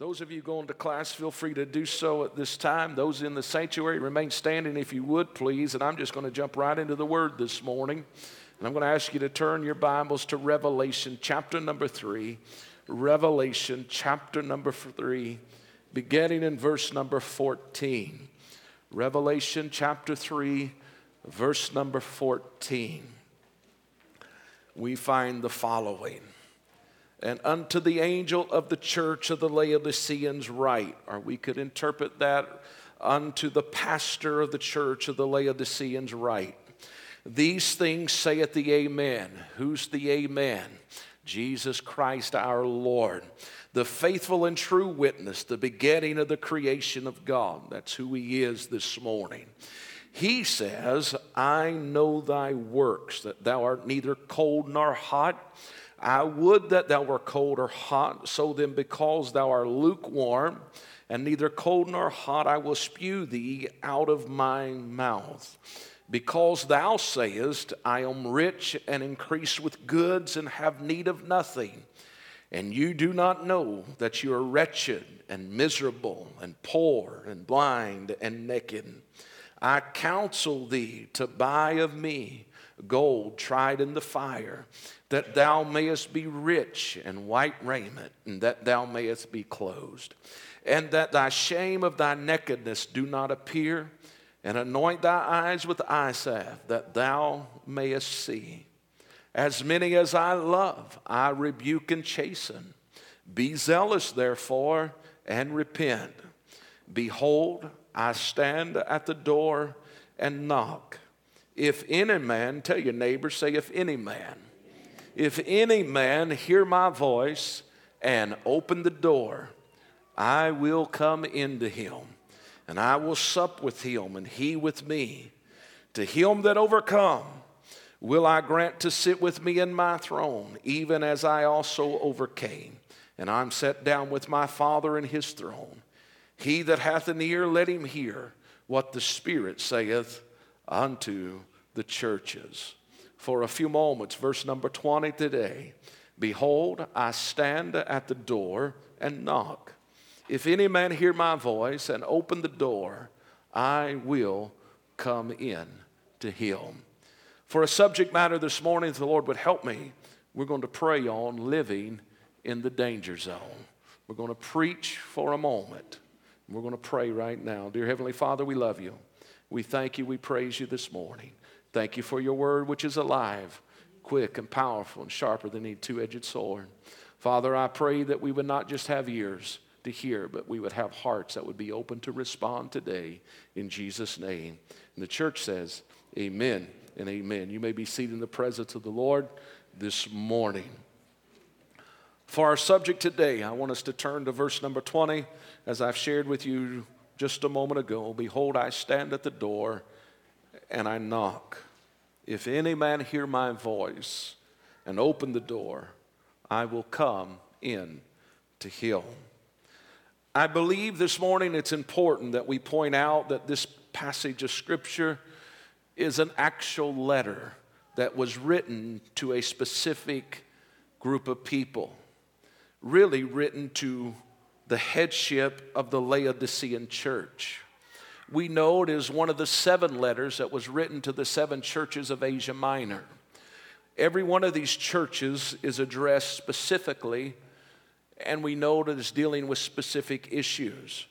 Those of you going to class, feel free to do so at this time. Those in the sanctuary, remain standing if you would, please. And I'm just going to jump right into the word this morning. And I'm going to ask you to turn your Bibles to Revelation chapter number three. Revelation chapter number three, beginning in verse number 14. Revelation chapter 3, verse number 14. We find the following and unto the angel of the church of the Laodiceans write, or we could interpret that unto the pastor of the church of the Laodiceans write. These things saith the Amen. Who's the Amen? Jesus Christ our Lord, the faithful and true witness, the beginning of the creation of God. That's who He is this morning. He says, I know thy works, that thou art neither cold nor hot. I would that thou were cold or hot. So then, because thou art lukewarm, and neither cold nor hot, I will spew thee out of my mouth. Because thou sayest, I am rich and increase with goods and have need of nothing, and you do not know that you are wretched and miserable and poor and blind and naked. I counsel thee to buy of me gold tried in the fire that thou mayest be rich in white raiment, and that thou mayest be clothed, and that thy shame of thy nakedness do not appear, and anoint thy eyes with eye salve, that thou mayest see. As many as I love, I rebuke and chasten. Be zealous, therefore, and repent. Behold, I stand at the door and knock. If any man, tell your neighbor, say, if any man, if any man hear my voice and open the door, I will come into him, and I will sup with him, and he with me. To him that overcome, will I grant to sit with me in my throne, even as I also overcame, and I'm set down with my Father in his throne. He that hath an ear, let him hear what the Spirit saith unto the churches for a few moments. Verse number 20 today Behold, I stand at the door and knock. If any man hear my voice and open the door, I will come in to him. For a subject matter this morning, if the Lord would help me, we're going to pray on living in the danger zone. We're going to preach for a moment. We're going to pray right now. Dear Heavenly Father, we love you. We thank you. We praise you this morning. Thank you for your word, which is alive, quick, and powerful, and sharper than any two edged sword. Father, I pray that we would not just have ears to hear, but we would have hearts that would be open to respond today in Jesus' name. And the church says, Amen and amen. You may be seated in the presence of the Lord this morning. For our subject today, I want us to turn to verse number 20. As I've shared with you just a moment ago, behold, I stand at the door and I knock. If any man hear my voice and open the door, I will come in to heal. I believe this morning it's important that we point out that this passage of Scripture is an actual letter that was written to a specific group of people, really written to the headship of the Laodicean church we know it is one of the seven letters that was written to the seven churches of Asia Minor. Every one of these churches is addressed specifically, and we know that it's dealing with specific issues.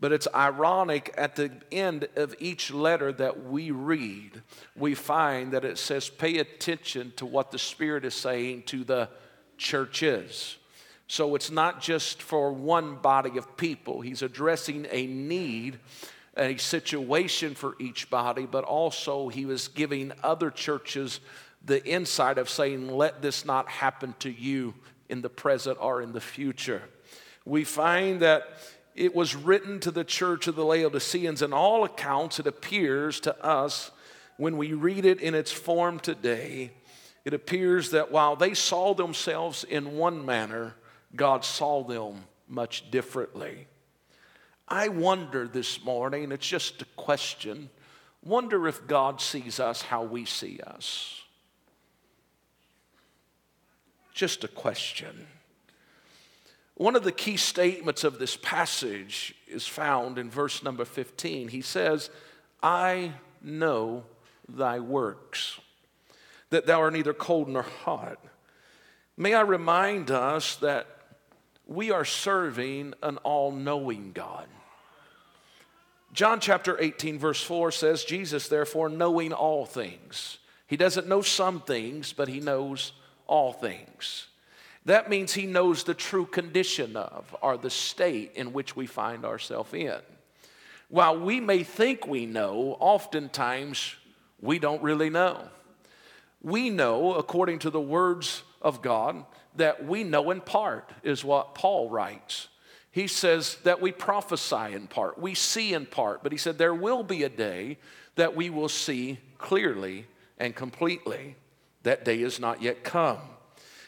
But it's ironic at the end of each letter that we read, we find that it says, pay attention to what the Spirit is saying to the churches. So it's not just for one body of people, He's addressing a need a situation for each body, but also he was giving other churches the insight of saying, let this not happen to you in the present or in the future. We find that it was written to the church of the Laodiceans, In all accounts, it appears to us when we read it in its form today, it appears that while they saw themselves in one manner, God saw them much differently. I wonder this morning, it's just a question, wonder if God sees us how we see us. Just a question. One of the key statements of this passage is found in verse number 15. He says, I know thy works, that thou art neither cold nor hot. May I remind us that we are serving an all knowing God. John chapter 18, verse 4 says, Jesus, therefore, knowing all things. He doesn't know some things, but he knows all things. That means he knows the true condition of, or the state in which we find ourselves in. While we may think we know, oftentimes we don't really know. We know, according to the words of God, that we know in part, is what Paul writes he says that we prophesy in part, we see in part, but he said there will be a day that we will see clearly and completely. That day is not yet come.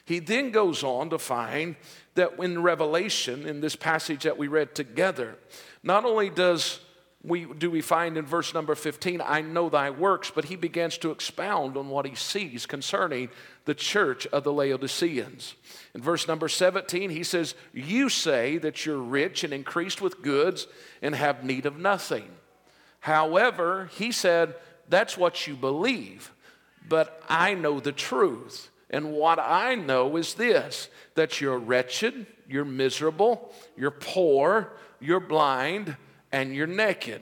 He then goes on to find that in Revelation, in this passage that we read together, not only does we, do we find in verse number 15, I know thy works, but he begins to expound on what he sees concerning the church of the Laodiceans. In verse number 17, he says, You say that you're rich and increased with goods and have need of nothing. However, he said, That's what you believe, but I know the truth. And what I know is this that you're wretched, you're miserable, you're poor, you're blind and you're naked.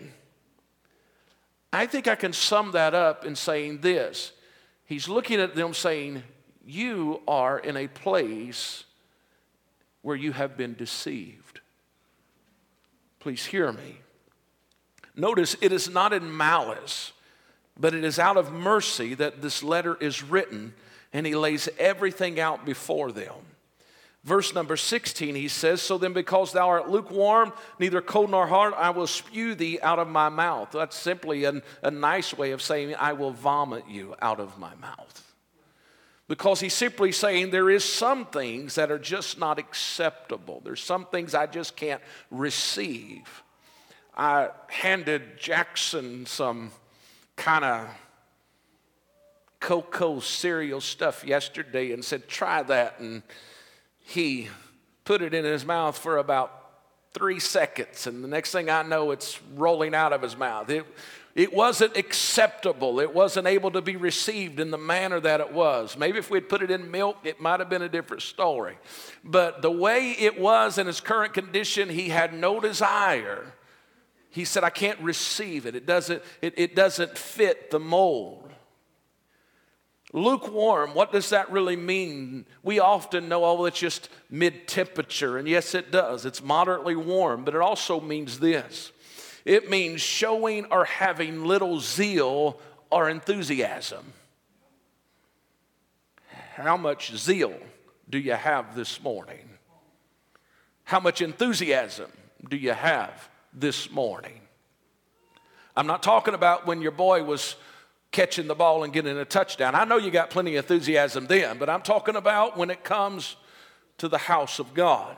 I think I can sum that up in saying this. He's looking at them saying, You are in a place where you have been deceived. Please hear me. Notice it is not in malice, but it is out of mercy that this letter is written, and he lays everything out before them. Verse number 16, he says, So then, because thou art lukewarm, neither cold nor hot, I will spew thee out of my mouth. That's simply an, a nice way of saying, I will vomit you out of my mouth. Because he's simply saying there is some things that are just not acceptable. There's some things I just can't receive. I handed Jackson some kind of cocoa cereal stuff yesterday and said, try that. And he put it in his mouth for about three seconds, and the next thing I know, it's rolling out of his mouth. It, it wasn't acceptable. It wasn't able to be received in the manner that it was. Maybe if we'd put it in milk, it might have been a different story. But the way it was in his current condition, he had no desire. He said, I can't receive it. It doesn't, it, it doesn't fit the mold. Lukewarm, what does that really mean? We often know, oh, it's just mid temperature. And yes, it does. It's moderately warm, but it also means this it means showing or having little zeal or enthusiasm. How much zeal do you have this morning? How much enthusiasm do you have this morning? I'm not talking about when your boy was catching the ball and getting a touchdown. I know you got plenty of enthusiasm then, but I'm talking about when it comes to the house of God.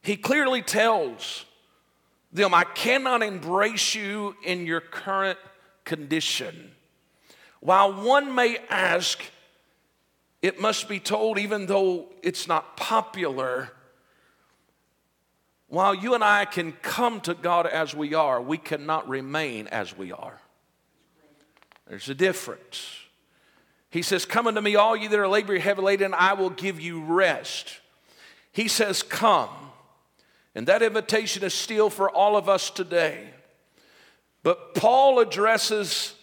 He clearly tells them, I cannot embrace you in your current condition. While one may ask, it must be told, even though it's not popular, while you and I can come to God as we are, we cannot remain as we are. There's a difference. He says, Come unto me, all you that are laboring heavy laden, I will give you rest. He says, Come. And that invitation is still for all of us today. But Paul addresses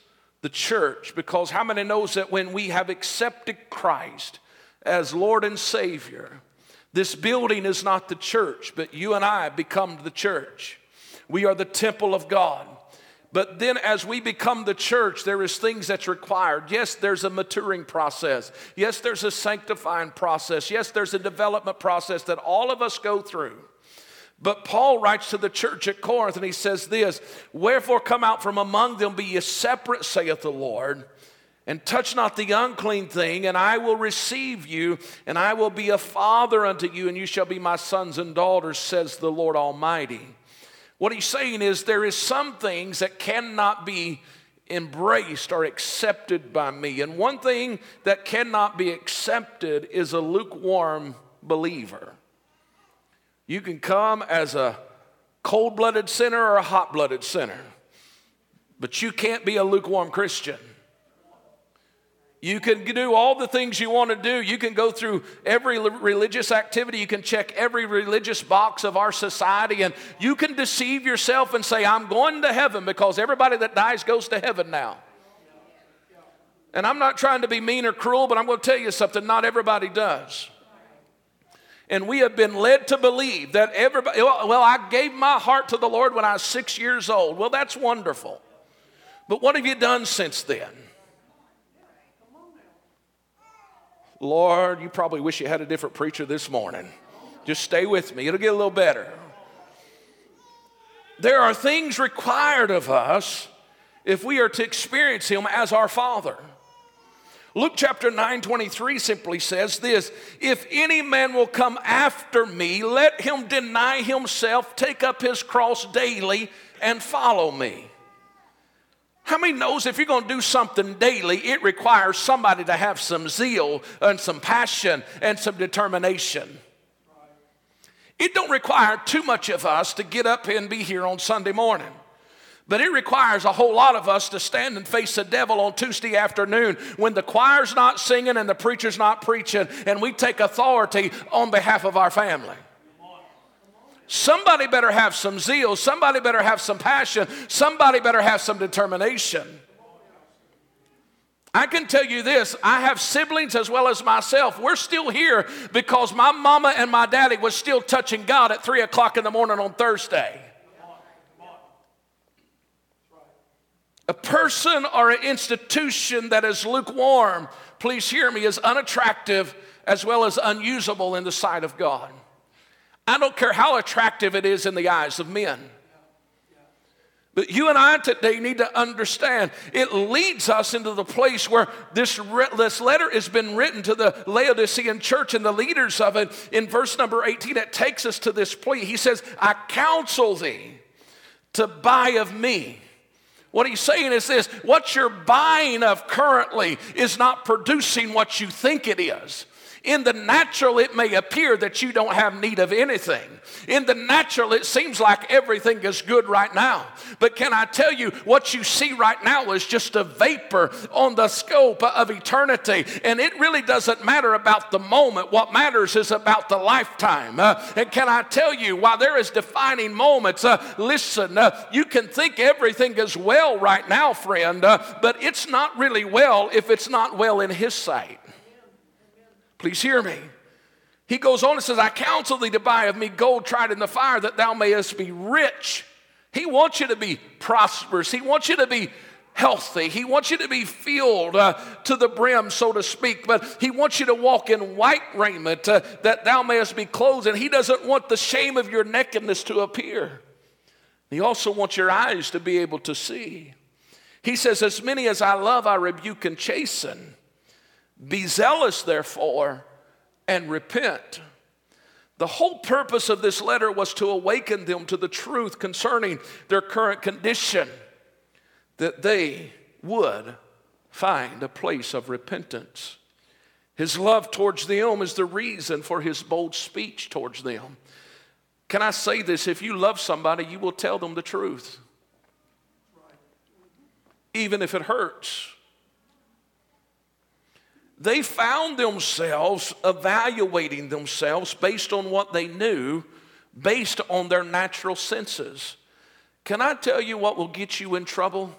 the church because how many knows that when we have accepted Christ as Lord and Savior, this building is not the church, but you and I become the church. We are the temple of God. But then as we become the church, there is things that's required. Yes, there's a maturing process. Yes, there's a sanctifying process. Yes, there's a development process that all of us go through. But Paul writes to the church at Corinth and he says this Wherefore come out from among them, be ye separate, saith the Lord, and touch not the unclean thing, and I will receive you, and I will be a father unto you, and you shall be my sons and daughters, says the Lord Almighty. What he's saying is there is some things that cannot be embraced or accepted by me. And one thing that cannot be accepted is a lukewarm believer. You can come as a cold blooded sinner or a hot blooded sinner, but you can't be a lukewarm Christian. You can do all the things you want to do. You can go through every religious activity. You can check every religious box of our society, and you can deceive yourself and say, I'm going to heaven because everybody that dies goes to heaven now. And I'm not trying to be mean or cruel, but I'm going to tell you something not everybody does. And we have been led to believe that everybody, well, I gave my heart to the Lord when I was six years old. Well, that's wonderful. But what have you done since then? Lord, you probably wish you had a different preacher this morning. Just stay with me, it'll get a little better. There are things required of us if we are to experience Him as our Father. Luke chapter 9 23 simply says this If any man will come after me, let him deny himself, take up his cross daily, and follow me. How many knows if you're going to do something daily, it requires somebody to have some zeal and some passion and some determination. It don't require too much of us to get up and be here on Sunday morning. But it requires a whole lot of us to stand and face the devil on Tuesday afternoon when the choir's not singing and the preacher's not preaching, and we take authority on behalf of our family. Somebody better have some zeal. Somebody better have some passion. Somebody better have some determination. I can tell you this I have siblings as well as myself. We're still here because my mama and my daddy was still touching God at 3 o'clock in the morning on Thursday. A person or an institution that is lukewarm, please hear me, is unattractive as well as unusable in the sight of God. I don't care how attractive it is in the eyes of men. But you and I today need to understand it leads us into the place where this, re- this letter has been written to the Laodicean church and the leaders of it. In verse number 18, it takes us to this plea. He says, I counsel thee to buy of me. What he's saying is this what you're buying of currently is not producing what you think it is. In the natural, it may appear that you don't have need of anything. In the natural, it seems like everything is good right now. But can I tell you, what you see right now is just a vapor on the scope of eternity. And it really doesn't matter about the moment. What matters is about the lifetime. Uh, and can I tell you, while there is defining moments, uh, listen, uh, you can think everything is well right now, friend, uh, but it's not really well if it's not well in His sight. Please hear me. He goes on and says, I counsel thee to buy of me gold tried in the fire that thou mayest be rich. He wants you to be prosperous. He wants you to be healthy. He wants you to be filled uh, to the brim, so to speak. But He wants you to walk in white raiment uh, that thou mayest be clothed. And He doesn't want the shame of your nakedness to appear. He also wants your eyes to be able to see. He says, As many as I love, I rebuke and chasten. Be zealous, therefore, and repent. The whole purpose of this letter was to awaken them to the truth concerning their current condition, that they would find a place of repentance. His love towards them is the reason for his bold speech towards them. Can I say this? If you love somebody, you will tell them the truth, even if it hurts they found themselves evaluating themselves based on what they knew, based on their natural senses. Can I tell you what will get you in trouble?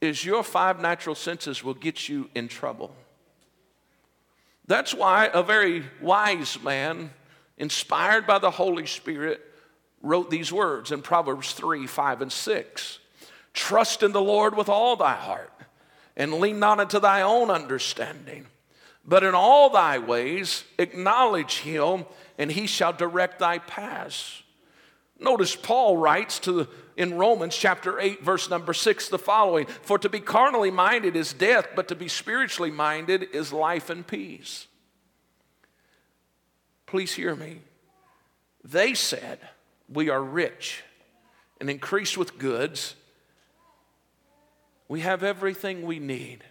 Is your five natural senses will get you in trouble. That's why a very wise man, inspired by the Holy Spirit, wrote these words in Proverbs 3 5 and 6. Trust in the Lord with all thy heart and lean not into thy own understanding, but in all thy ways acknowledge him, and he shall direct thy paths. Notice Paul writes to in Romans chapter 8 verse number 6 the following for to be carnally minded is death but to be spiritually minded is life and peace. Please hear me. They said, "We are rich and increased with goods we have everything we need.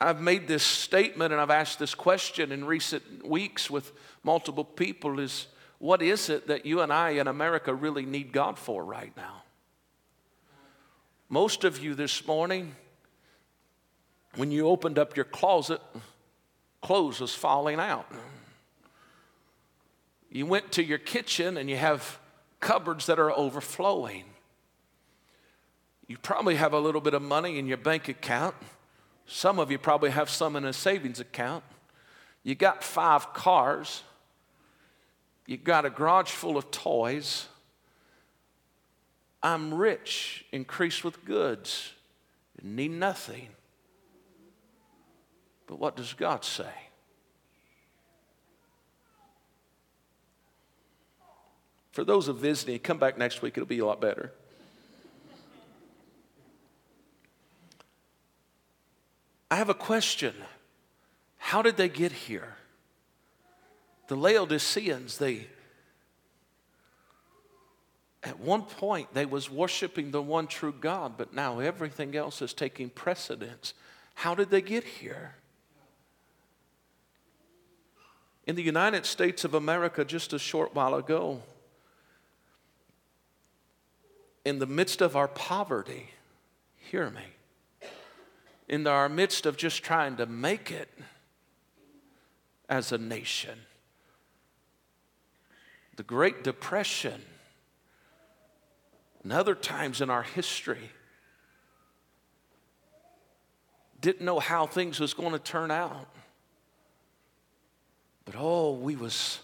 I've made this statement and I've asked this question in recent weeks with multiple people is what is it that you and I in America really need God for right now? Most of you this morning, when you opened up your closet, clothes was falling out. You went to your kitchen and you have cupboards that are overflowing. You probably have a little bit of money in your bank account. Some of you probably have some in a savings account. You got five cars. You got a garage full of toys. I'm rich, increased with goods, need nothing. But what does God say? For those of visiting, come back next week, it'll be a lot better. I have a question. How did they get here? The Laodiceans, they at one point they was worshiping the one true God, but now everything else is taking precedence. How did they get here? In the United States of America, just a short while ago, in the midst of our poverty, hear me, in our midst of just trying to make it as a nation, the Great Depression, and other times in our history, didn't know how things was going to turn out. But oh, we was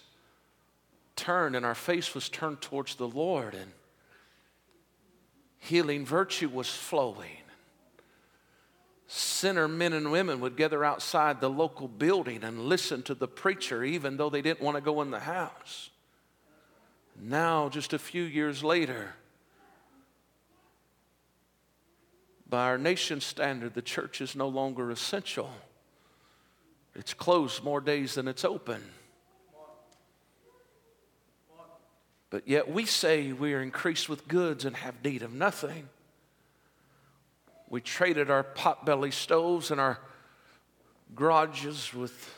turned and our face was turned towards the Lord and healing virtue was flowing. Sinner men and women would gather outside the local building and listen to the preacher, even though they didn't want to go in the house. Now, just a few years later, by our nation's standard, the church is no longer essential. It's closed more days than it's open. But yet we say we are increased with goods and have need of nothing. We traded our potbelly stoves and our garages with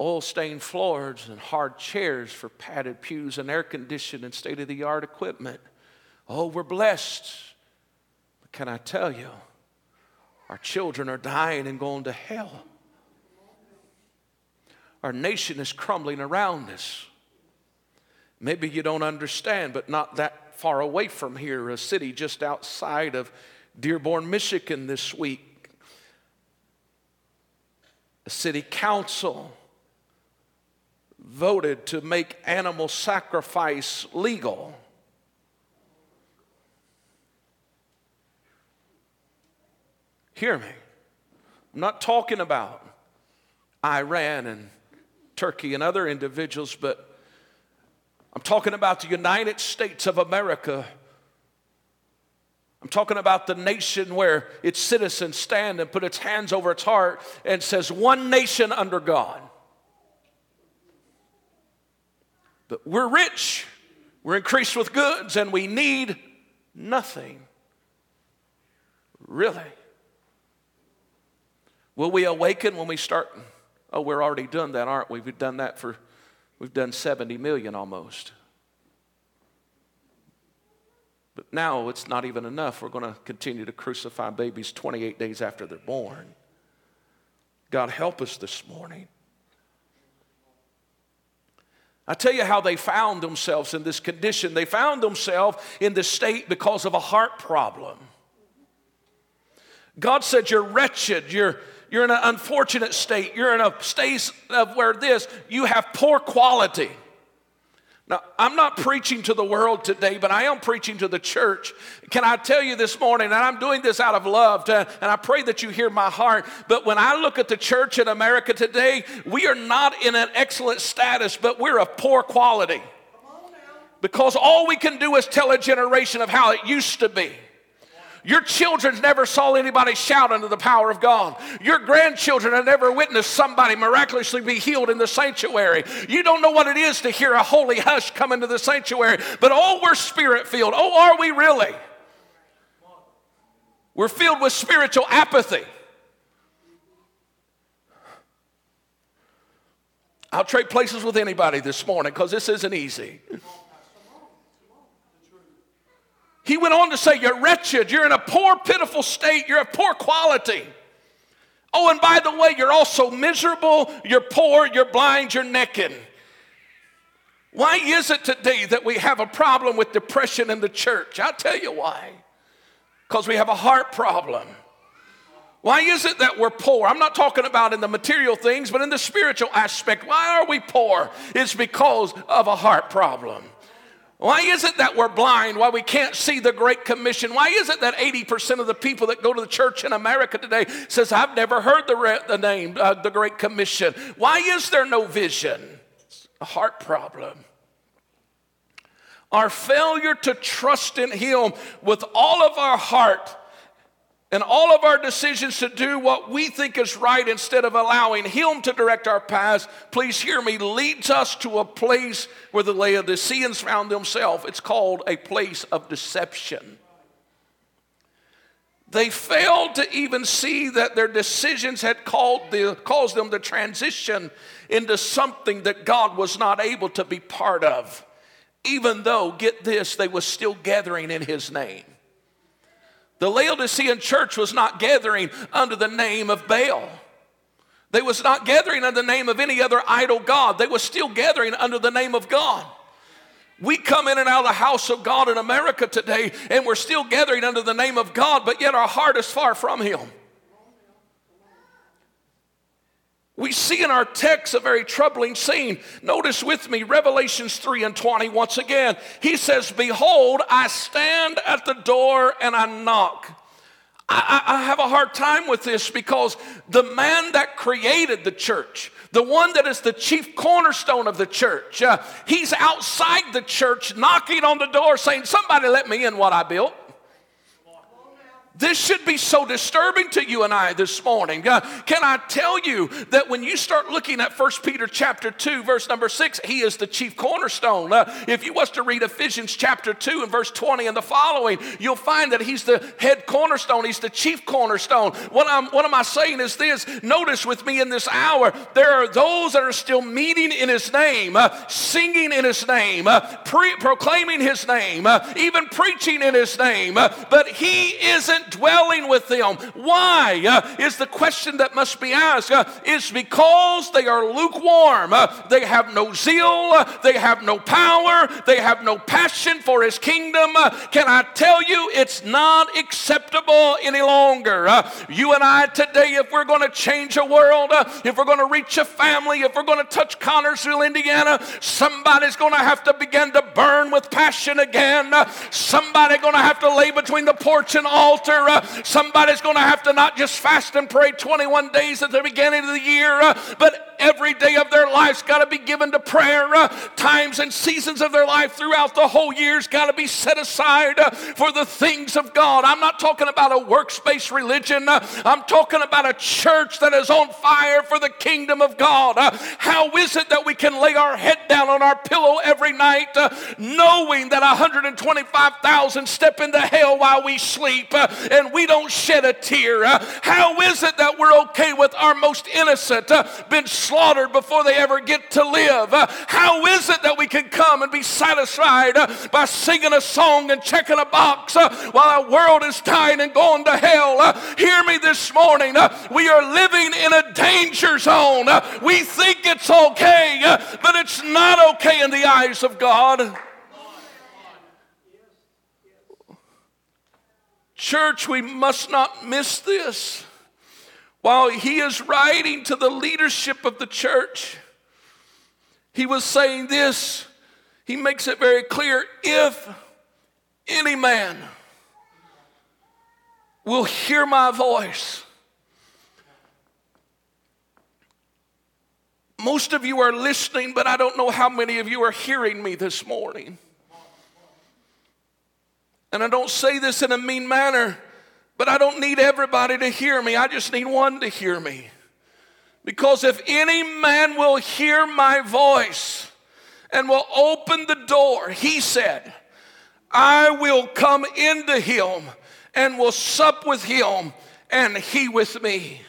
oil stained floors and hard chairs for padded pews and air conditioned and state of the art equipment. Oh, we're blessed. But can I tell you, our children are dying and going to hell. Our nation is crumbling around us. Maybe you don't understand, but not that far away from here, a city just outside of Dearborn, Michigan this week. A city council voted to make animal sacrifice legal. Hear me. I'm not talking about Iran and Turkey and other individuals, but I'm talking about the United States of America. I'm talking about the nation where its citizens stand and put its hands over its heart and says, One nation under God. But we're rich, we're increased with goods, and we need nothing. Really? Will we awaken when we start? Oh, we're already done that, aren't we? We've done that for We've done 70 million almost. But now it's not even enough. We're going to continue to crucify babies 28 days after they're born. God, help us this morning. I tell you how they found themselves in this condition. They found themselves in this state because of a heart problem. God said, You're wretched, you're, you're in an unfortunate state. You're in a state of where this, you have poor quality. Now, I'm not preaching to the world today, but I am preaching to the church. Can I tell you this morning, and I'm doing this out of love, to, and I pray that you hear my heart. But when I look at the church in America today, we are not in an excellent status, but we're of poor quality. Because all we can do is tell a generation of how it used to be. Your children never saw anybody shout under the power of God. Your grandchildren have never witnessed somebody miraculously be healed in the sanctuary. You don't know what it is to hear a holy hush come into the sanctuary, but oh, we're spirit filled. Oh, are we really? We're filled with spiritual apathy. I'll trade places with anybody this morning because this isn't easy. He went on to say, You're wretched, you're in a poor, pitiful state, you're of poor quality. Oh, and by the way, you're also miserable, you're poor, you're blind, you're naked. Why is it today that we have a problem with depression in the church? I'll tell you why. Because we have a heart problem. Why is it that we're poor? I'm not talking about in the material things, but in the spiritual aspect. Why are we poor? It's because of a heart problem. Why is it that we're blind? Why we can't see the Great Commission? Why is it that 80% of the people that go to the church in America today says, I've never heard the, re- the name, uh, the Great Commission? Why is there no vision? It's a heart problem. Our failure to trust in Him with all of our heart and all of our decisions to do what we think is right instead of allowing Him to direct our paths, please hear me, leads us to a place where the Laodiceans found themselves. It's called a place of deception. They failed to even see that their decisions had the, caused them to transition into something that God was not able to be part of, even though, get this, they were still gathering in His name. The Laodicean church was not gathering under the name of Baal. They was not gathering under the name of any other idol god. They were still gathering under the name of God. We come in and out of the house of God in America today, and we're still gathering under the name of God, but yet our heart is far from Him. We see in our text a very troubling scene. Notice with me Revelations 3 and 20 once again. He says, Behold, I stand at the door and I knock. I, I, have a hard time with this because the man that created the church, the one that is the chief cornerstone of the church, uh, he's outside the church knocking on the door saying, Somebody let me in what I built. This should be so disturbing to you and I this morning. Uh, can I tell you that when you start looking at 1 Peter chapter 2 verse number 6, he is the chief cornerstone. Uh, if you was to read Ephesians chapter 2 and verse 20 and the following, you'll find that he's the head cornerstone, he's the chief cornerstone. What I'm what am I saying is this, notice with me in this hour, there are those that are still meeting in his name, uh, singing in his name, uh, pre- proclaiming his name, uh, even preaching in his name, uh, but he isn't dwelling with them. Why uh, is the question that must be asked? Uh, is because they are lukewarm. Uh, they have no zeal. Uh, they have no power. They have no passion for His kingdom. Uh, can I tell you, it's not acceptable any longer. Uh, you and I today, if we're going to change a world, if we're going to reach a family, if we're going to touch Connersville, Indiana, somebody's going to have to begin to burn with passion again. somebody going to have to lay between the porch and altar uh, somebody's going to have to not just fast and pray 21 days at the beginning of the year, uh, but every day of their life's got to be given to prayer. Uh, times and seasons of their life throughout the whole year's got to be set aside uh, for the things of God. I'm not talking about a works-based religion. Uh, I'm talking about a church that is on fire for the kingdom of God. Uh, how is it that we can lay our head down on our pillow every night knowing that 125,000 step into hell while we sleep and we don't shed a tear? how is it that we're okay with our most innocent been slaughtered before they ever get to live. Uh, how is it that we can come and be satisfied uh, by singing a song and checking a box uh, while our world is dying and going to hell? Uh, hear me this morning. Uh, we are living in a danger zone. Uh, we think it's okay, but it's not okay in the eyes of God. Church, we must not miss this while he is writing to the leadership of the church, he was saying this. He makes it very clear if any man will hear my voice. Most of you are listening, but I don't know how many of you are hearing me this morning. And I don't say this in a mean manner. But I don't need everybody to hear me. I just need one to hear me. Because if any man will hear my voice and will open the door, he said, I will come into him and will sup with him and he with me.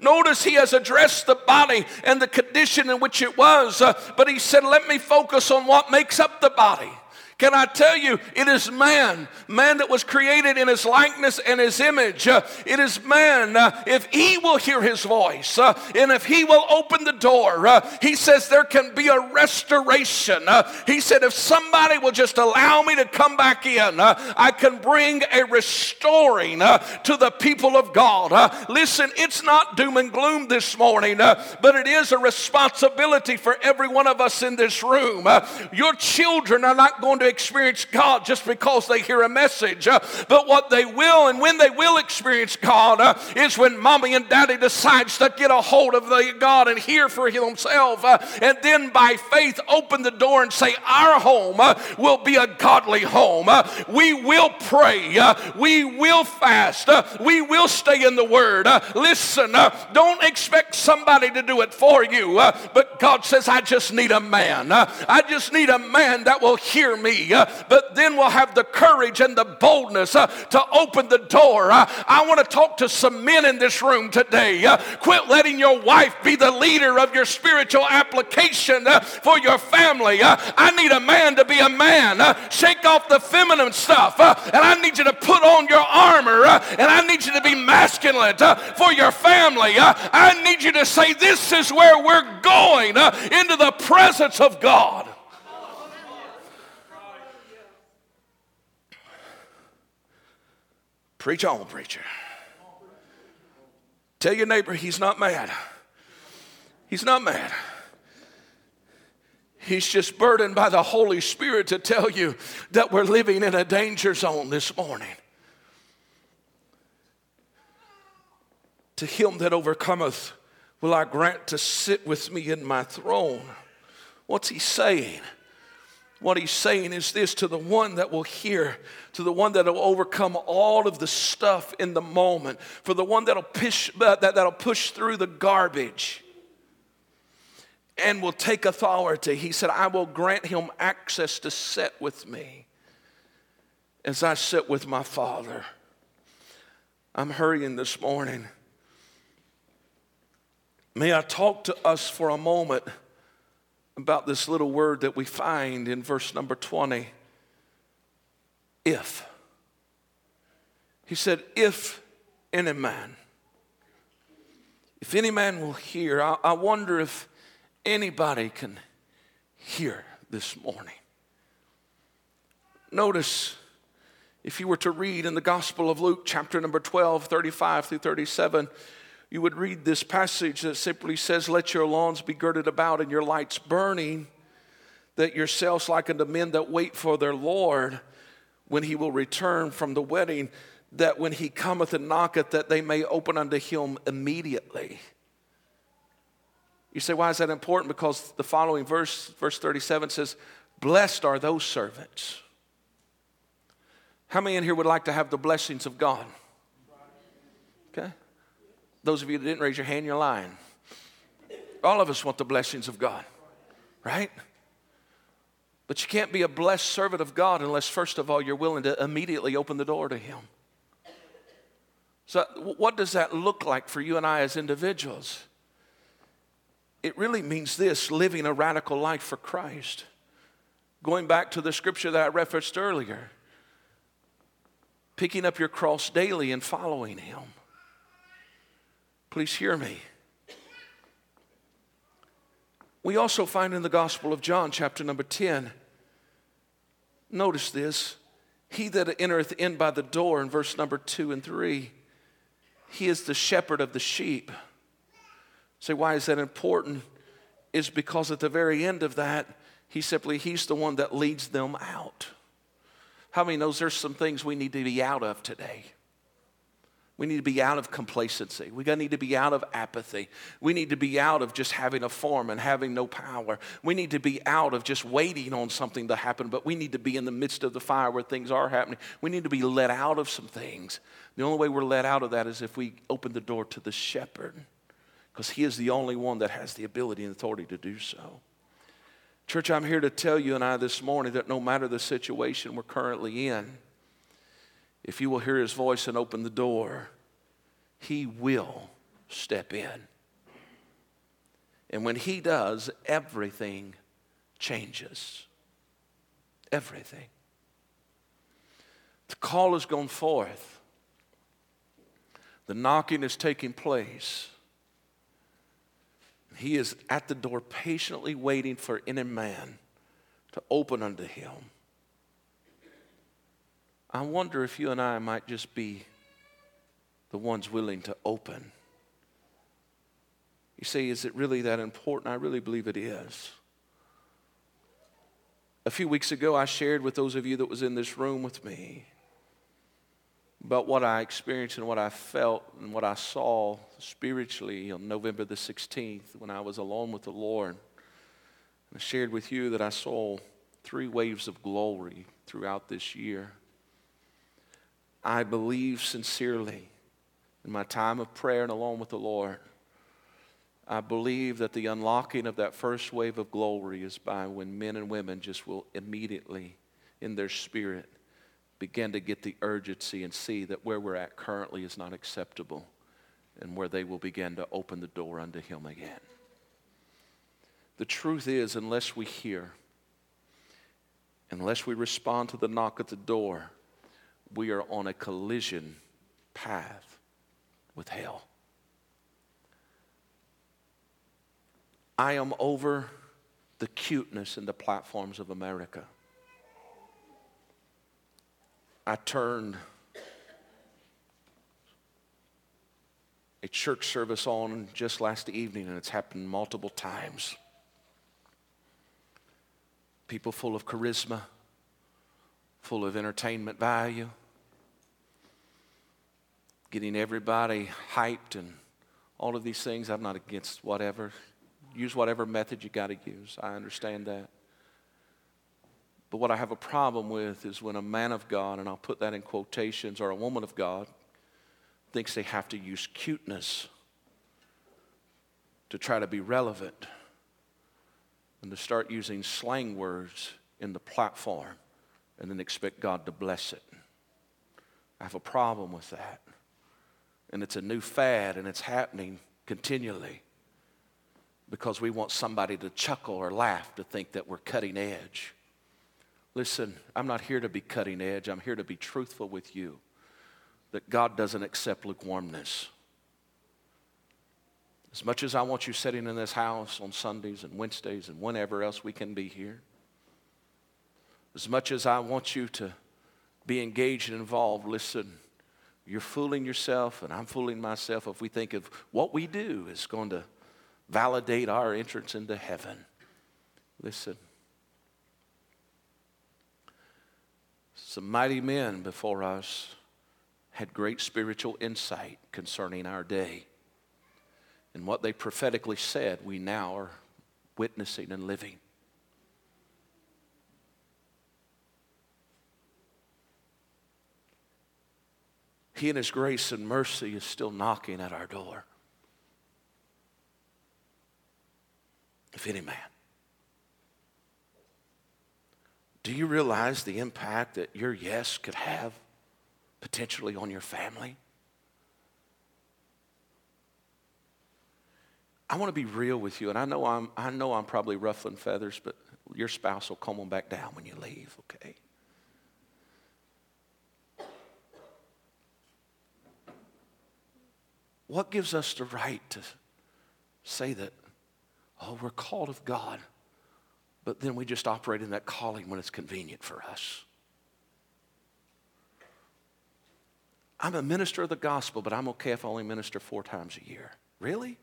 Notice he has addressed the body and the condition in which it was, uh, but he said, Let me focus on what makes up the body. Can I tell you, it is man, man that was created in his likeness and his image. Uh, it is man, uh, if he will hear his voice uh, and if he will open the door, uh, he says there can be a restoration. Uh, he said, if somebody will just allow me to come back in, uh, I can bring a restoring to the people of God. listen, it's not doom and gloom this morning, but it is a responsibility for every one of us in this room. your children are not going to experience God just because they hear a message. Uh, but what they will and when they will experience God uh, is when mommy and daddy decides to get a hold of the God and hear for himself. Uh, and then by faith open the door and say, Our home uh, will be a godly home. Uh, we will pray. Uh, we will fast. we will stay in the Word. listen, don't expect somebody to do it for you. but God says, I just need a man. I just need a man that will hear me uh, but then we'll have the courage and the boldness uh, to open the door. Uh, I want to talk to some men in this room today. Uh, quit letting your wife be the leader of your spiritual application uh, for your family. Uh, I need a man to be a man. shake off the feminine stuff, and I need you to put on your armor, and I need you to be masculine for your family. I need you to say, This is where we're going into the presence of God. Preach on, preacher. Tell your neighbor he's not mad. He's not mad. He's just burdened by the Holy Spirit to tell you that we're living in a danger zone this morning. To him that overcometh will I grant to sit with me in my throne. What's he saying? What he's saying is this to the one that will hear, to the one that will overcome all of the stuff in the moment, for the one that'll push, that, that'll push through the garbage and will take authority. He said, I will grant him access to sit with me as I sit with my Father. I'm hurrying this morning. May I talk to us for a moment about this little word that we find in verse number 20 if. He said, If any man, if any man will hear, I, I wonder if anybody can hear this morning. Notice if you were to read in the Gospel of Luke, chapter number 12, 35 through 37, you would read this passage that simply says, Let your lawns be girded about and your lights burning, that yourselves like unto men that wait for their Lord when he will return from the wedding, that when he cometh and knocketh, that they may open unto him immediately. You say, why is that important? Because the following verse, verse 37 says, Blessed are those servants. How many in here would like to have the blessings of God? Okay. Those of you that didn't raise your hand, you're lying. All of us want the blessings of God, right? But you can't be a blessed servant of God unless, first of all, you're willing to immediately open the door to Him. So, what does that look like for you and I as individuals? It really means this living a radical life for Christ. Going back to the scripture that I referenced earlier, picking up your cross daily and following Him. Please hear me. We also find in the Gospel of John, chapter number 10, notice this. He that entereth in by the door, in verse number 2 and 3, he is the shepherd of the sheep. Say, why is that important? Is because at the very end of that, he simply, he's the one that leads them out. How many knows there's some things we need to be out of today? We need to be out of complacency. We need to be out of apathy. We need to be out of just having a form and having no power. We need to be out of just waiting on something to happen, but we need to be in the midst of the fire where things are happening. We need to be let out of some things. The only way we're let out of that is if we open the door to the shepherd, because he is the only one that has the ability and authority to do so. Church, I'm here to tell you and I this morning that no matter the situation we're currently in, if you will hear his voice and open the door, he will step in. And when He does, everything changes. Everything. The call has gone forth. The knocking is taking place. He is at the door patiently waiting for any man to open unto him. I wonder if you and I might just be the ones willing to open. You say, is it really that important? I really believe it is. A few weeks ago, I shared with those of you that was in this room with me about what I experienced and what I felt and what I saw spiritually on November the 16th when I was alone with the Lord. I shared with you that I saw three waves of glory throughout this year. I believe sincerely in my time of prayer and alone with the Lord. I believe that the unlocking of that first wave of glory is by when men and women just will immediately, in their spirit, begin to get the urgency and see that where we're at currently is not acceptable and where they will begin to open the door unto Him again. The truth is, unless we hear, unless we respond to the knock at the door, we are on a collision path with hell. I am over the cuteness in the platforms of America. I turned a church service on just last evening, and it's happened multiple times. People full of charisma, full of entertainment value, getting everybody hyped and all of these things. I'm not against whatever. Use whatever method you got to use. I understand that. But what I have a problem with is when a man of God, and I'll put that in quotations, or a woman of God, thinks they have to use cuteness to try to be relevant and to start using slang words in the platform and then expect God to bless it. I have a problem with that. And it's a new fad and it's happening continually because we want somebody to chuckle or laugh to think that we're cutting edge. Listen, I'm not here to be cutting edge. I'm here to be truthful with you that God doesn't accept lukewarmness. As much as I want you sitting in this house on Sundays and Wednesdays and whenever else we can be here, as much as I want you to be engaged and involved, listen, you're fooling yourself and I'm fooling myself if we think of what we do is going to validate our entrance into heaven. Listen, Some mighty men before us had great spiritual insight concerning our day. And what they prophetically said, we now are witnessing and living. He in His grace and mercy is still knocking at our door. If any man Do you realize the impact that your yes could have potentially on your family? I want to be real with you, and I know I'm, I know I'm probably ruffling feathers, but your spouse will come on back down when you leave, okay? What gives us the right to say that, oh, we're called of God? but then we just operate in that calling when it's convenient for us. I'm a minister of the gospel, but I'm okay if I only minister four times a year. Really?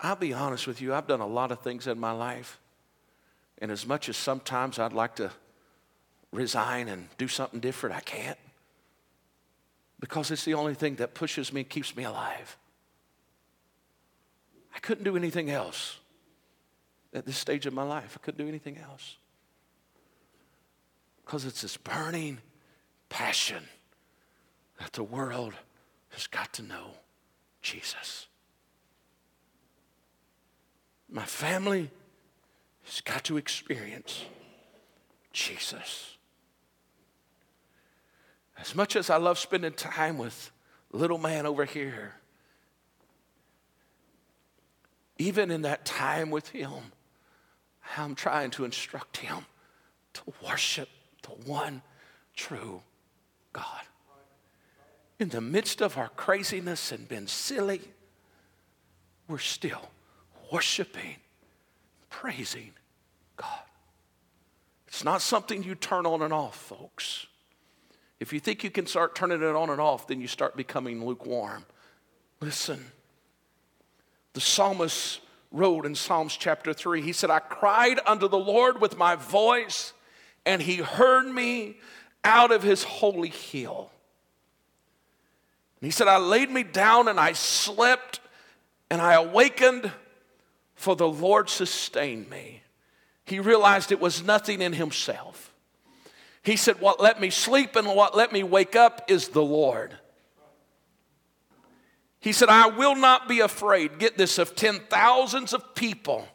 I'll be honest with you, I've done a lot of things in my life. And as much as sometimes I'd like to resign and do something different, I can't. Because it's the only thing that pushes me and keeps me alive. I couldn't do anything else at this stage of my life. I couldn't do anything else. Because it's this burning passion that the world has got to know Jesus. My family has got to experience Jesus. As much as I love spending time with little man over here, even in that time with him, I'm trying to instruct him to worship the one true God. In the midst of our craziness and being silly, we're still worshiping, praising God. It's not something you turn on and off, folks. If you think you can start turning it on and off, then you start becoming lukewarm. Listen, the psalmist wrote in Psalms chapter 3, he said, I cried unto the Lord with my voice, and he heard me out of his holy hill. And he said, I laid me down and I slept, and I awakened, for the Lord sustained me. He realized it was nothing in himself. He said, What let me sleep and what let me wake up is the Lord. He said, I will not be afraid, get this, of ten thousands of people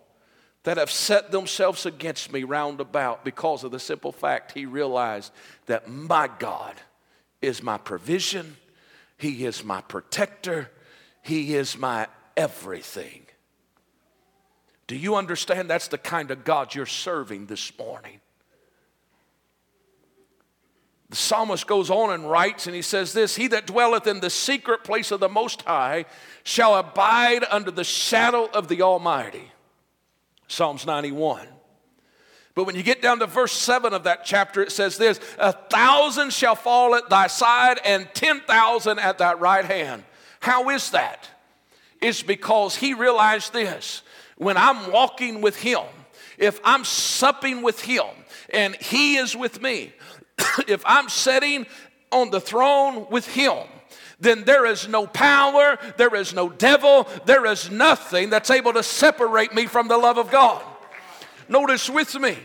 that have set themselves against me round about because of the simple fact he realized that my God is my provision, He is my protector, He is my everything. Do you understand that's the kind of God you're serving this morning? The psalmist goes on and writes, and he says this He that dwelleth in the secret place of the Most High shall abide under the shadow of the Almighty. Psalms 91. But when you get down to verse 7 of that chapter, it says this A thousand shall fall at thy side, and 10,000 at thy right hand. How is that? It's because he realized this when I'm walking with him, if I'm supping with him, and he is with me, if I'm sitting on the throne with Him, then there is no power, there is no devil, there is nothing that's able to separate me from the love of God. Notice with me,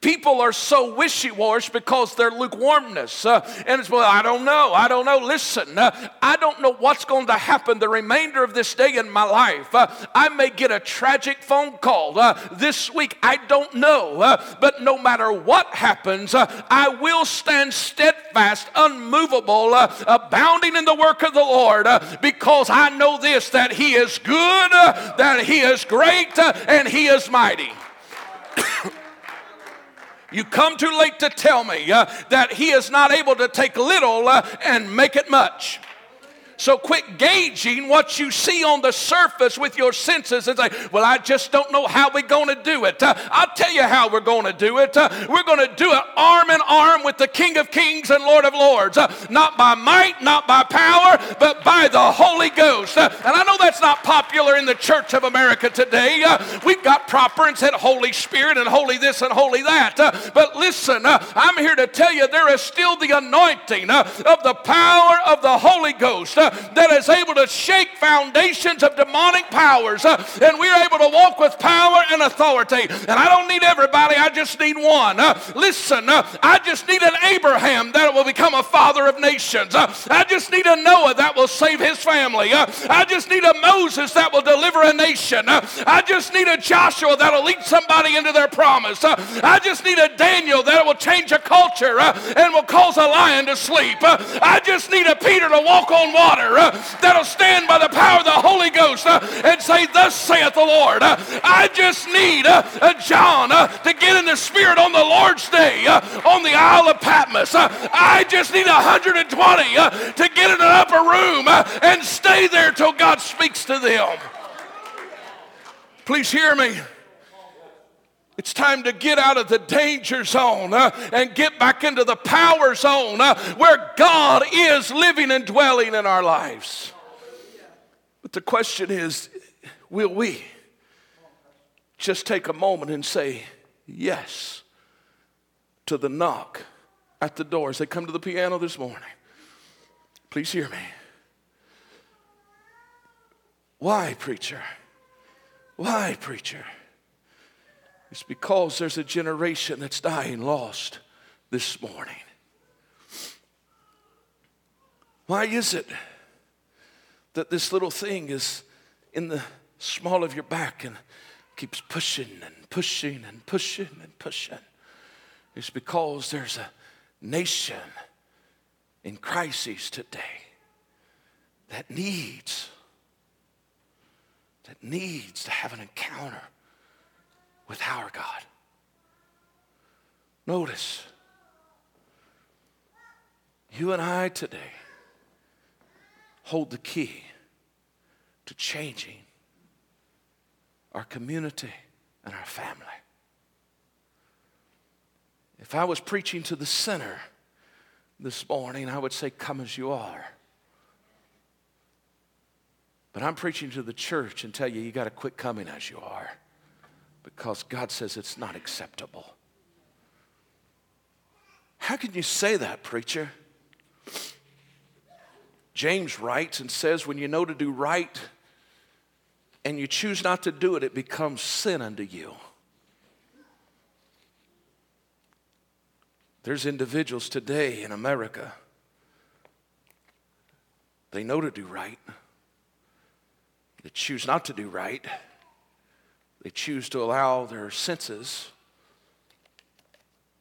People are so wishy washy because their lukewarmness. Uh, and it's, well, I don't know. I don't know. Listen, uh, I don't know what's going to happen the remainder of this day in my life. Uh, I may get a tragic phone call uh, this week. I don't know. Uh, but no matter what happens, uh, I will stand steadfast, unmovable, abounding in the work of the Lord because I know this that He is good, that He is great, and He is mighty. You come too late to tell me uh, that He is not able to take little uh, and make it much. So quit gauging what you see on the surface with your senses and say, Well, I just don't know how we're going to do it. Uh, I'll tell you how we're going to do it. Uh, we're going to do it arm in arm with the King of Kings and Lord of Lords. Uh, not by might, not by power, but by the Holy Ghost. Uh, and I know that's not popular in the Church of America today. Uh, we've got proper and said Holy Spirit and holy this and holy that. Uh, but listen, I'm here to tell you there is still the anointing of the power of the Holy Ghost that is able to shake foundations of demonic powers. Uh, and we're able to walk with power and authority. And I don't need everybody, I just need one. Uh, listen, uh, I just need an Abraham that will become a father of nations. I just need a Noah that will save his family. I just need a Moses that will deliver a nation. I just need a Joshua that will lead somebody into their promise. I just need a Daniel that will change a culture and will cause a lion to sleep. I just need a Peter to walk on water uh, that'll stand by the power of the Holy Ghost uh, and say, Thus saith the Lord. Uh, I just need John to get in the Spirit on the Lord's day on the Isle of Patmos. I just need 120 to get in an upper room and stay there till God speaks to them. Please hear me. It's time to get out of the danger zone uh, and get back into the power zone uh, where God is living and dwelling in our lives. But the question is will we just take a moment and say yes to the knock at the door as they come to the piano this morning? Please hear me. Why, preacher? Why, preacher? It's because there's a generation that's dying lost this morning. Why is it that this little thing is in the small of your back and keeps pushing and pushing and pushing and pushing? It's because there's a nation in crises today that needs that needs to have an encounter with our God. Notice, you and I today hold the key to changing our community and our family. If I was preaching to the sinner this morning, I would say, Come as you are. But I'm preaching to the church and tell you, you got to quit coming as you are because God says it's not acceptable. How can you say that, preacher? James writes and says, when you know to do right and you choose not to do it, it becomes sin unto you. There's individuals today in America, they know to do right, they choose not to do right, they choose to allow their senses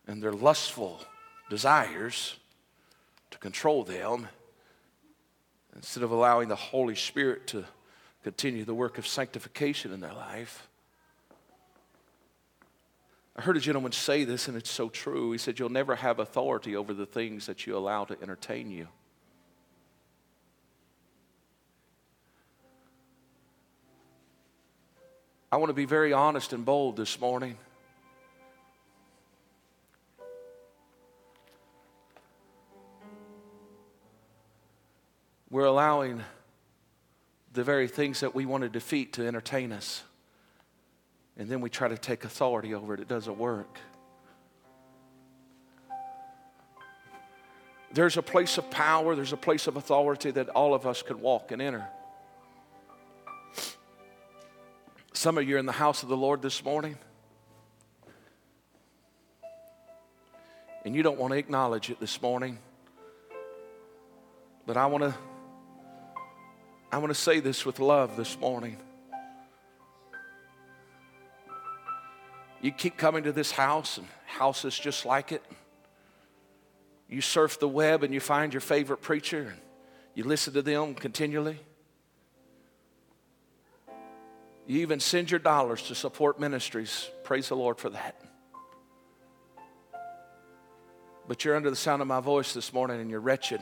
and their lustful desires to control them instead of allowing the Holy Spirit to continue the work of sanctification in their life. I heard a gentleman say this, and it's so true. He said, You'll never have authority over the things that you allow to entertain you. I want to be very honest and bold this morning. We're allowing the very things that we want to defeat to entertain us. And then we try to take authority over it. It doesn't work. There's a place of power, there's a place of authority that all of us can walk and enter. Some of you are in the house of the Lord this morning, and you don't want to acknowledge it this morning. But I want to I want to say this with love this morning. You keep coming to this house and houses just like it. You surf the web and you find your favorite preacher and you listen to them continually. You even send your dollars to support ministries. Praise the Lord for that. But you're under the sound of my voice this morning and you're wretched,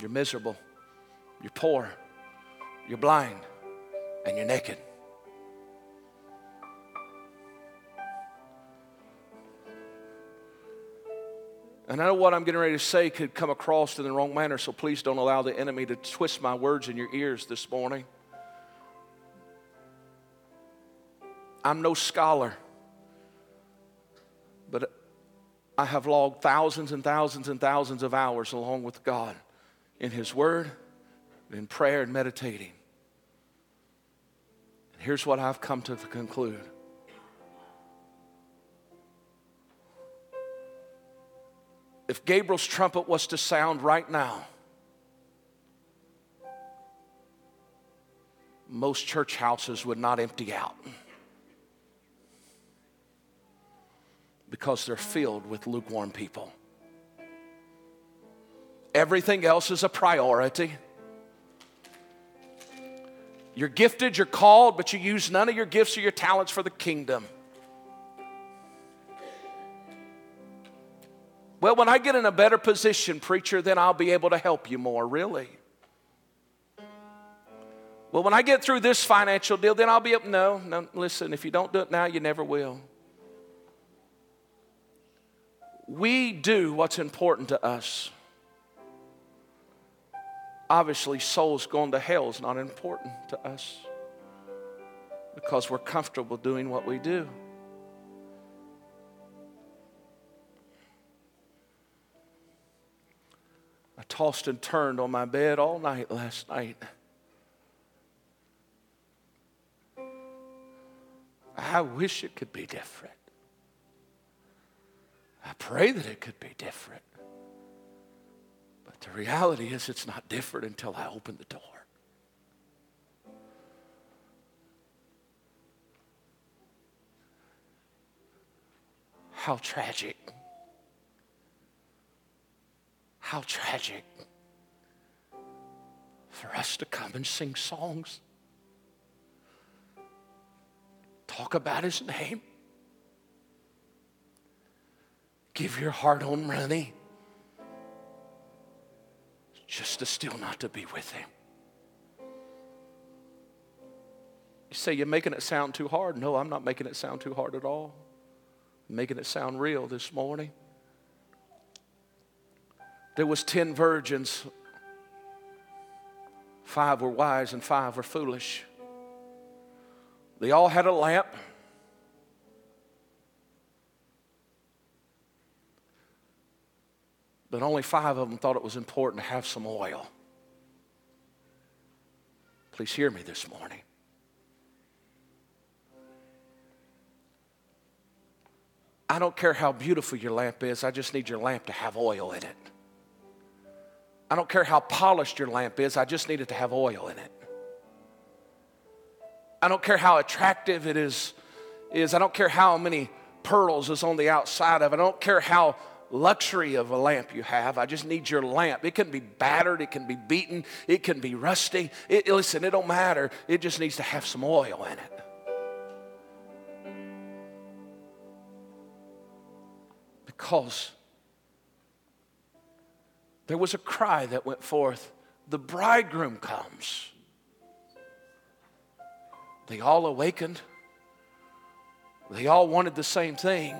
you're miserable, you're poor, you're blind, and you're naked. And I know what I'm getting ready to say could come across in the wrong manner, so please don't allow the enemy to twist my words in your ears this morning. I'm no scholar, but I have logged thousands and thousands and thousands of hours along with God in His Word, in prayer, and meditating. And here's what I've come to conclude. If Gabriel's trumpet was to sound right now, most church houses would not empty out. Because they're filled with lukewarm people. Everything else is a priority. You're gifted, you're called, but you use none of your gifts or your talents for the kingdom. Well, when I get in a better position, preacher, then I'll be able to help you more, really. Well, when I get through this financial deal, then I'll be up. No, no, listen, if you don't do it now, you never will we do what's important to us. Obviously, souls going to hell is not important to us because we're comfortable doing what we do. I tossed and turned on my bed all night last night. I wish it could be different. I pray that it could be different. But the reality is, it's not different until I open the door. How tragic. How tragic for us to come and sing songs, talk about his name, give your heart on money, just to still not to be with him. You say you're making it sound too hard. No, I'm not making it sound too hard at all. I'm making it sound real this morning. There was 10 virgins. Five were wise and five were foolish. They all had a lamp. But only five of them thought it was important to have some oil. Please hear me this morning. I don't care how beautiful your lamp is, I just need your lamp to have oil in it. I don't care how polished your lamp is, I just need it to have oil in it. I don't care how attractive it is, is. I don't care how many pearls is on the outside of it. I don't care how luxury of a lamp you have. I just need your lamp. It can be battered, it can be beaten, it can be rusty. It, listen, it don't matter. It just needs to have some oil in it. Because there was a cry that went forth The bridegroom comes. They all awakened. They all wanted the same thing.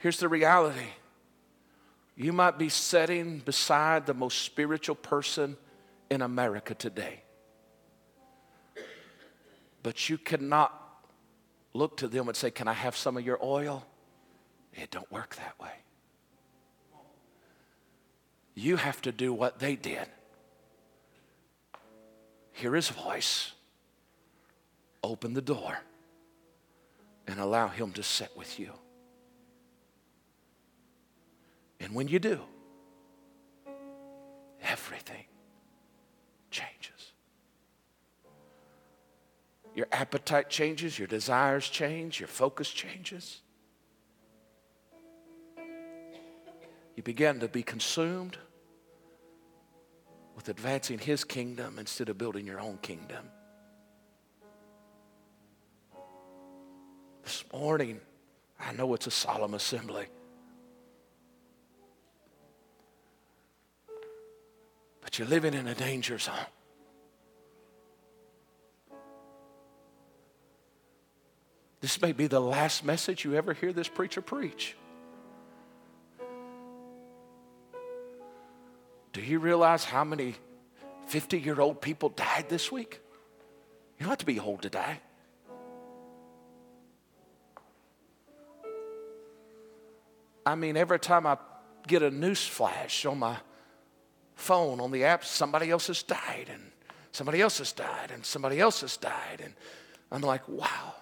Here's the reality you might be sitting beside the most spiritual person in America today, but you cannot look to them and say, Can I have some of your oil? It don't work that way. You have to do what they did. Hear his voice, open the door, and allow him to sit with you. And when you do, everything changes. Your appetite changes, your desires change, your focus changes. You begin to be consumed with advancing His kingdom instead of building your own kingdom. This morning, I know it's a solemn assembly. But you're living in a danger zone. This may be the last message you ever hear this preacher preach. Do you realize how many 50 year old people died this week? You don't have to be old to die. I mean, every time I get a news flash on my phone, on the app, somebody else has died, and somebody else has died, and somebody else has died. And I'm like, wow.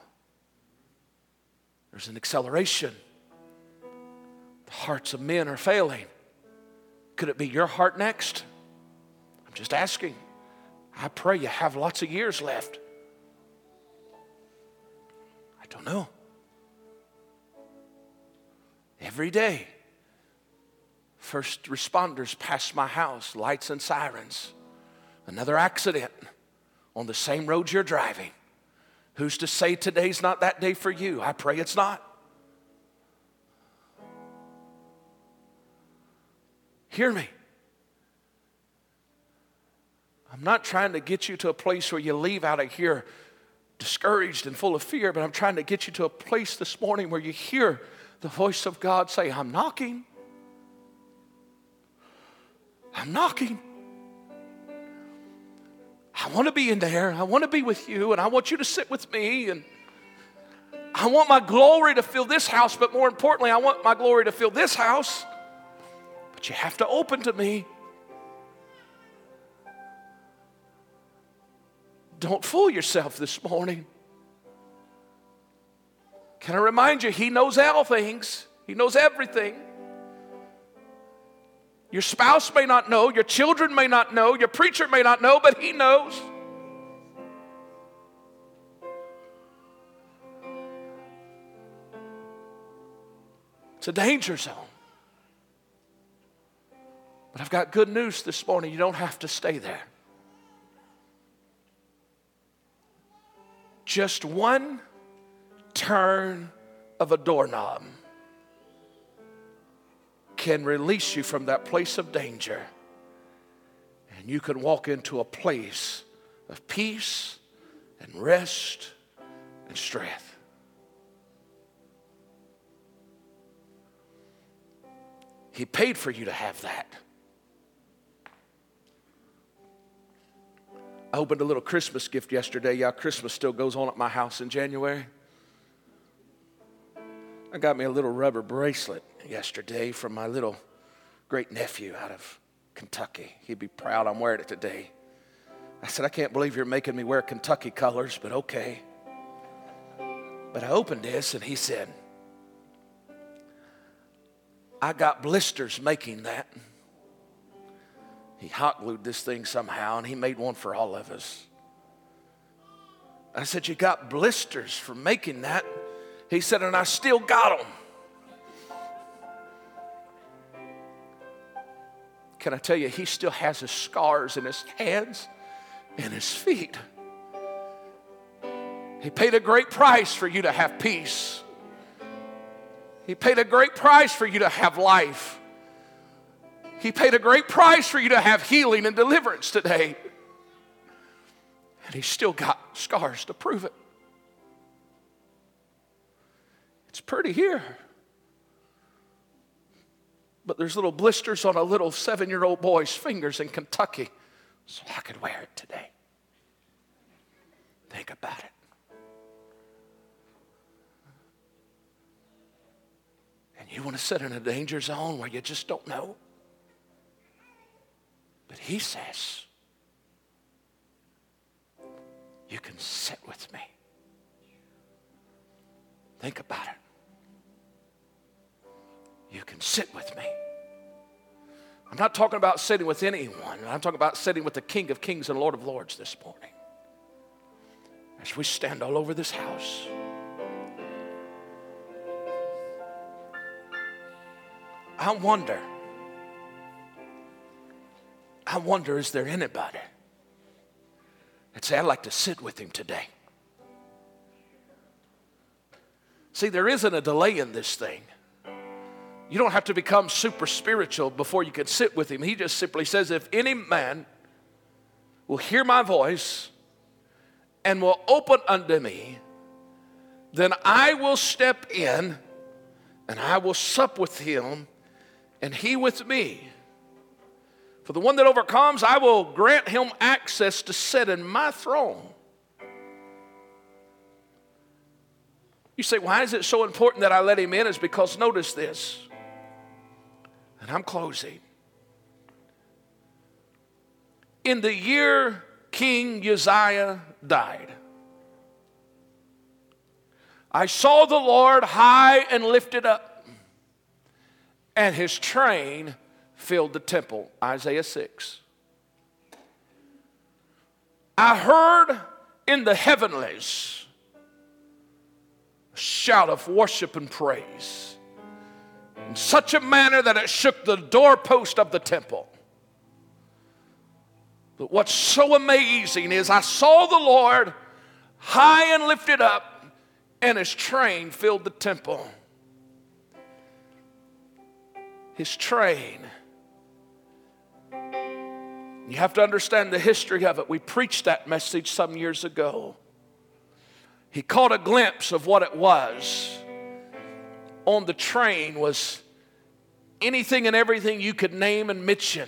There's an acceleration. The hearts of men are failing. Could it be your heart next? I'm just asking. I pray you have lots of years left. I don't know. Every day, first responders pass my house, lights and sirens. Another accident on the same road you're driving. Who's to say today's not that day for you? I pray it's not. Hear me. I'm not trying to get you to a place where you leave out of here discouraged and full of fear, but I'm trying to get you to a place this morning where you hear the voice of God say, I'm knocking. I'm knocking. I want to be in there. I want to be with you, and I want you to sit with me. And I want my glory to fill this house, but more importantly, I want my glory to fill this house. But you have to open to me. Don't fool yourself this morning. Can I remind you, He knows all things, He knows everything. Your spouse may not know, your children may not know, your preacher may not know, but He knows. It's a danger zone. But I've got good news this morning. You don't have to stay there. Just one turn of a doorknob can release you from that place of danger. And you can walk into a place of peace and rest and strength. He paid for you to have that. I opened a little Christmas gift yesterday. Yeah, Christmas still goes on at my house in January. I got me a little rubber bracelet yesterday from my little great nephew out of Kentucky. He'd be proud I'm wearing it today. I said, I can't believe you're making me wear Kentucky colors, but okay. But I opened this and he said, I got blisters making that. He hot glued this thing somehow and he made one for all of us. I said, You got blisters for making that? He said, And I still got them. Can I tell you, he still has his scars in his hands and his feet. He paid a great price for you to have peace. He paid a great price for you to have life. He paid a great price for you to have healing and deliverance today. And he's still got scars to prove it. It's pretty here. But there's little blisters on a little seven year old boy's fingers in Kentucky, so I could wear it today. Think about it. And you want to sit in a danger zone where you just don't know? But he says, You can sit with me. Think about it. You can sit with me. I'm not talking about sitting with anyone. I'm talking about sitting with the King of Kings and Lord of Lords this morning. As we stand all over this house. I wonder I wonder, is there anybody that say, I'd like to sit with him today? See, there isn't a delay in this thing. You don't have to become super spiritual before you can sit with him. He just simply says, If any man will hear my voice and will open unto me, then I will step in and I will sup with him and he with me. For the one that overcomes, I will grant him access to sit in my throne. You say, why is it so important that I let him in? Is because notice this, and I'm closing. In the year King Uzziah died, I saw the Lord high and lifted up, and his train filled the temple. Isaiah 6. I heard in the heavenlies a shout of worship and praise in such a manner that it shook the doorpost of the temple. But what's so amazing is I saw the Lord high and lifted up, and his train filled the temple. His train you have to understand the history of it. We preached that message some years ago. He caught a glimpse of what it was. On the train was anything and everything you could name and mention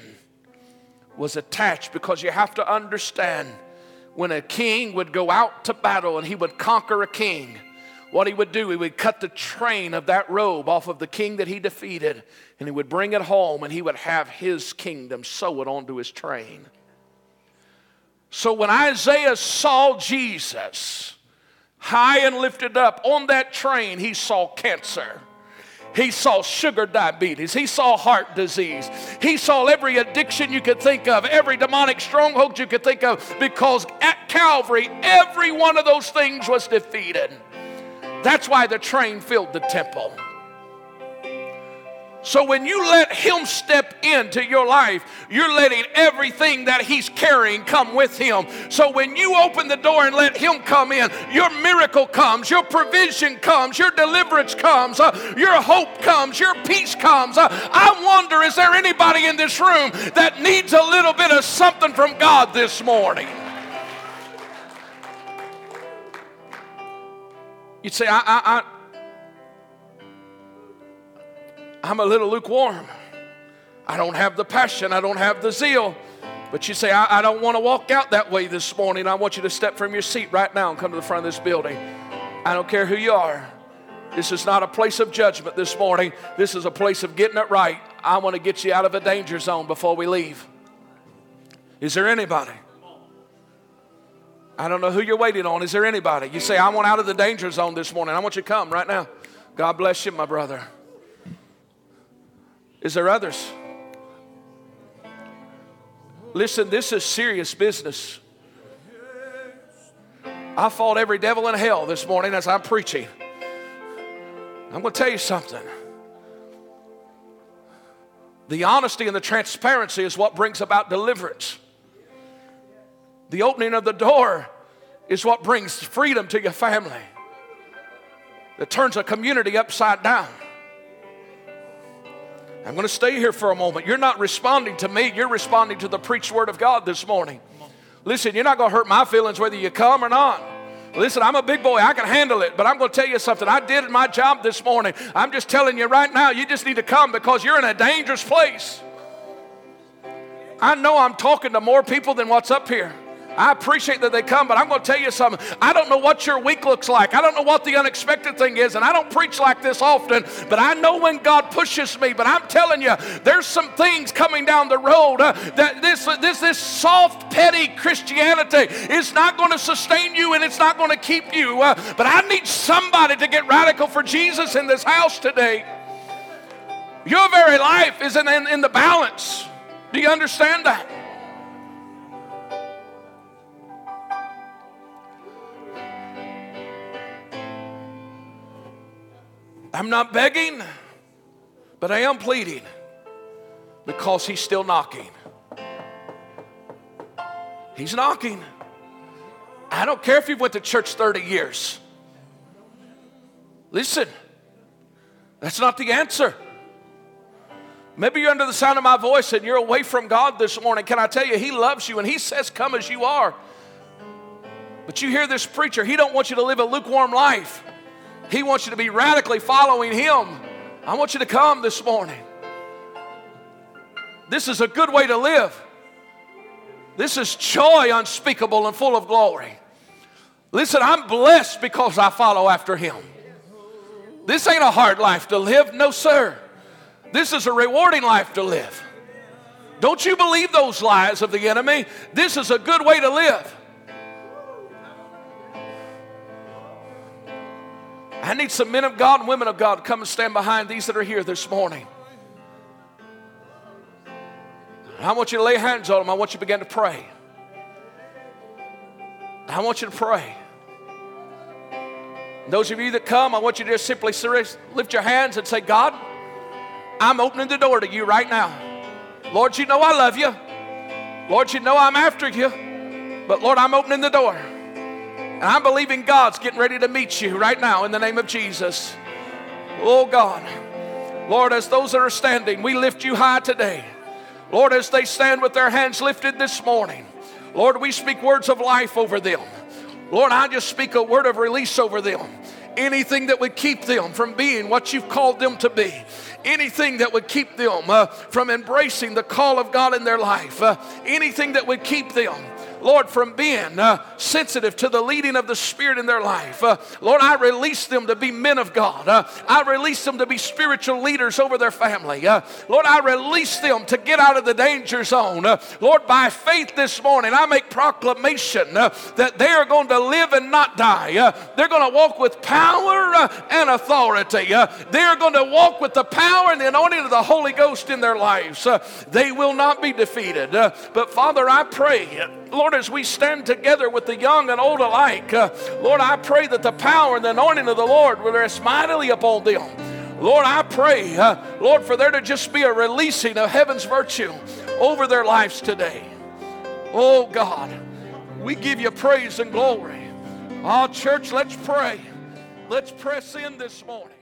was attached because you have to understand when a king would go out to battle and he would conquer a king, what he would do, he would cut the train of that robe off of the king that he defeated and he would bring it home and he would have his kingdom sew it onto his train. So when Isaiah saw Jesus high and lifted up on that train, he saw cancer. He saw sugar diabetes. He saw heart disease. He saw every addiction you could think of, every demonic stronghold you could think of, because at Calvary, every one of those things was defeated. That's why the train filled the temple. So when you let Him step into your life, you're letting everything that He's carrying come with Him. So when you open the door and let Him come in, your miracle comes, your provision comes, your deliverance comes, uh, your hope comes, your peace comes. Uh, I wonder is there anybody in this room that needs a little bit of something from God this morning? You'd say, I, I, I I'm a little lukewarm. I don't have the passion, I don't have the zeal. But you say, I, I don't want to walk out that way this morning. I want you to step from your seat right now and come to the front of this building. I don't care who you are. This is not a place of judgment this morning. This is a place of getting it right. I want to get you out of a danger zone before we leave. Is there anybody? I don't know who you're waiting on. Is there anybody? You say, I want out of the danger zone this morning. I want you to come right now. God bless you, my brother. Is there others? Listen, this is serious business. I fought every devil in hell this morning as I'm preaching. I'm going to tell you something. The honesty and the transparency is what brings about deliverance. The opening of the door is what brings freedom to your family, that turns a community upside down. I'm going to stay here for a moment. You're not responding to me, you're responding to the preached word of God this morning. Listen, you're not going to hurt my feelings whether you come or not. Listen, I'm a big boy. I can handle it. But I'm going to tell you something. I did my job this morning. I'm just telling you right now, you just need to come because you're in a dangerous place. I know I'm talking to more people than what's up here. I appreciate that they come, but I'm going to tell you something. I don't know what your week looks like. I don't know what the unexpected thing is, and I don't preach like this often, but I know when God pushes me. But I'm telling you, there's some things coming down the road uh, that this, this, this soft, petty Christianity is not going to sustain you and it's not going to keep you. Uh, but I need somebody to get radical for Jesus in this house today. Your very life is in, in, in the balance. Do you understand that? I'm not begging, but I am pleading because he's still knocking. He's knocking. I don't care if you've went to church 30 years. Listen, that's not the answer. Maybe you're under the sound of my voice and you're away from God this morning. Can I tell you, He loves you and He says, Come as you are. But you hear this preacher, he don't want you to live a lukewarm life. He wants you to be radically following Him. I want you to come this morning. This is a good way to live. This is joy unspeakable and full of glory. Listen, I'm blessed because I follow after Him. This ain't a hard life to live, no, sir. This is a rewarding life to live. Don't you believe those lies of the enemy? This is a good way to live. I need some men of God and women of God to come and stand behind these that are here this morning. I want you to lay hands on them. I want you to begin to pray. I want you to pray. those of you that come, I want you to just simply lift your hands and say, God, I'm opening the door to you right now. Lord, you know I love you. Lord, you know I'm after you. But Lord, I'm opening the door. And I'm believing God's getting ready to meet you right now in the name of Jesus. Oh God. Lord, as those that are standing, we lift you high today. Lord, as they stand with their hands lifted this morning, Lord, we speak words of life over them. Lord, I just speak a word of release over them. Anything that would keep them from being what you've called them to be, anything that would keep them uh, from embracing the call of God in their life, uh, anything that would keep them Lord, from being uh, sensitive to the leading of the Spirit in their life. Uh, Lord, I release them to be men of God. Uh, I release them to be spiritual leaders over their family. Uh, Lord, I release them to get out of the danger zone. Uh, Lord, by faith this morning, I make proclamation uh, that they are going to live and not die. they're going to walk with power and authority. they are going to walk with the power and the anointing of the Holy Ghost in their lives. they will not be defeated. but Father, I pray, Lord, as we stand together with the young and old alike, uh, Lord, I pray that the power and the anointing of the Lord will rest mightily upon them. Lord, I pray, uh, Lord, for there to just be a releasing of heaven's virtue over their lives today. Oh God, we give you praise and glory. Oh, church, let's pray. Let's press in this morning.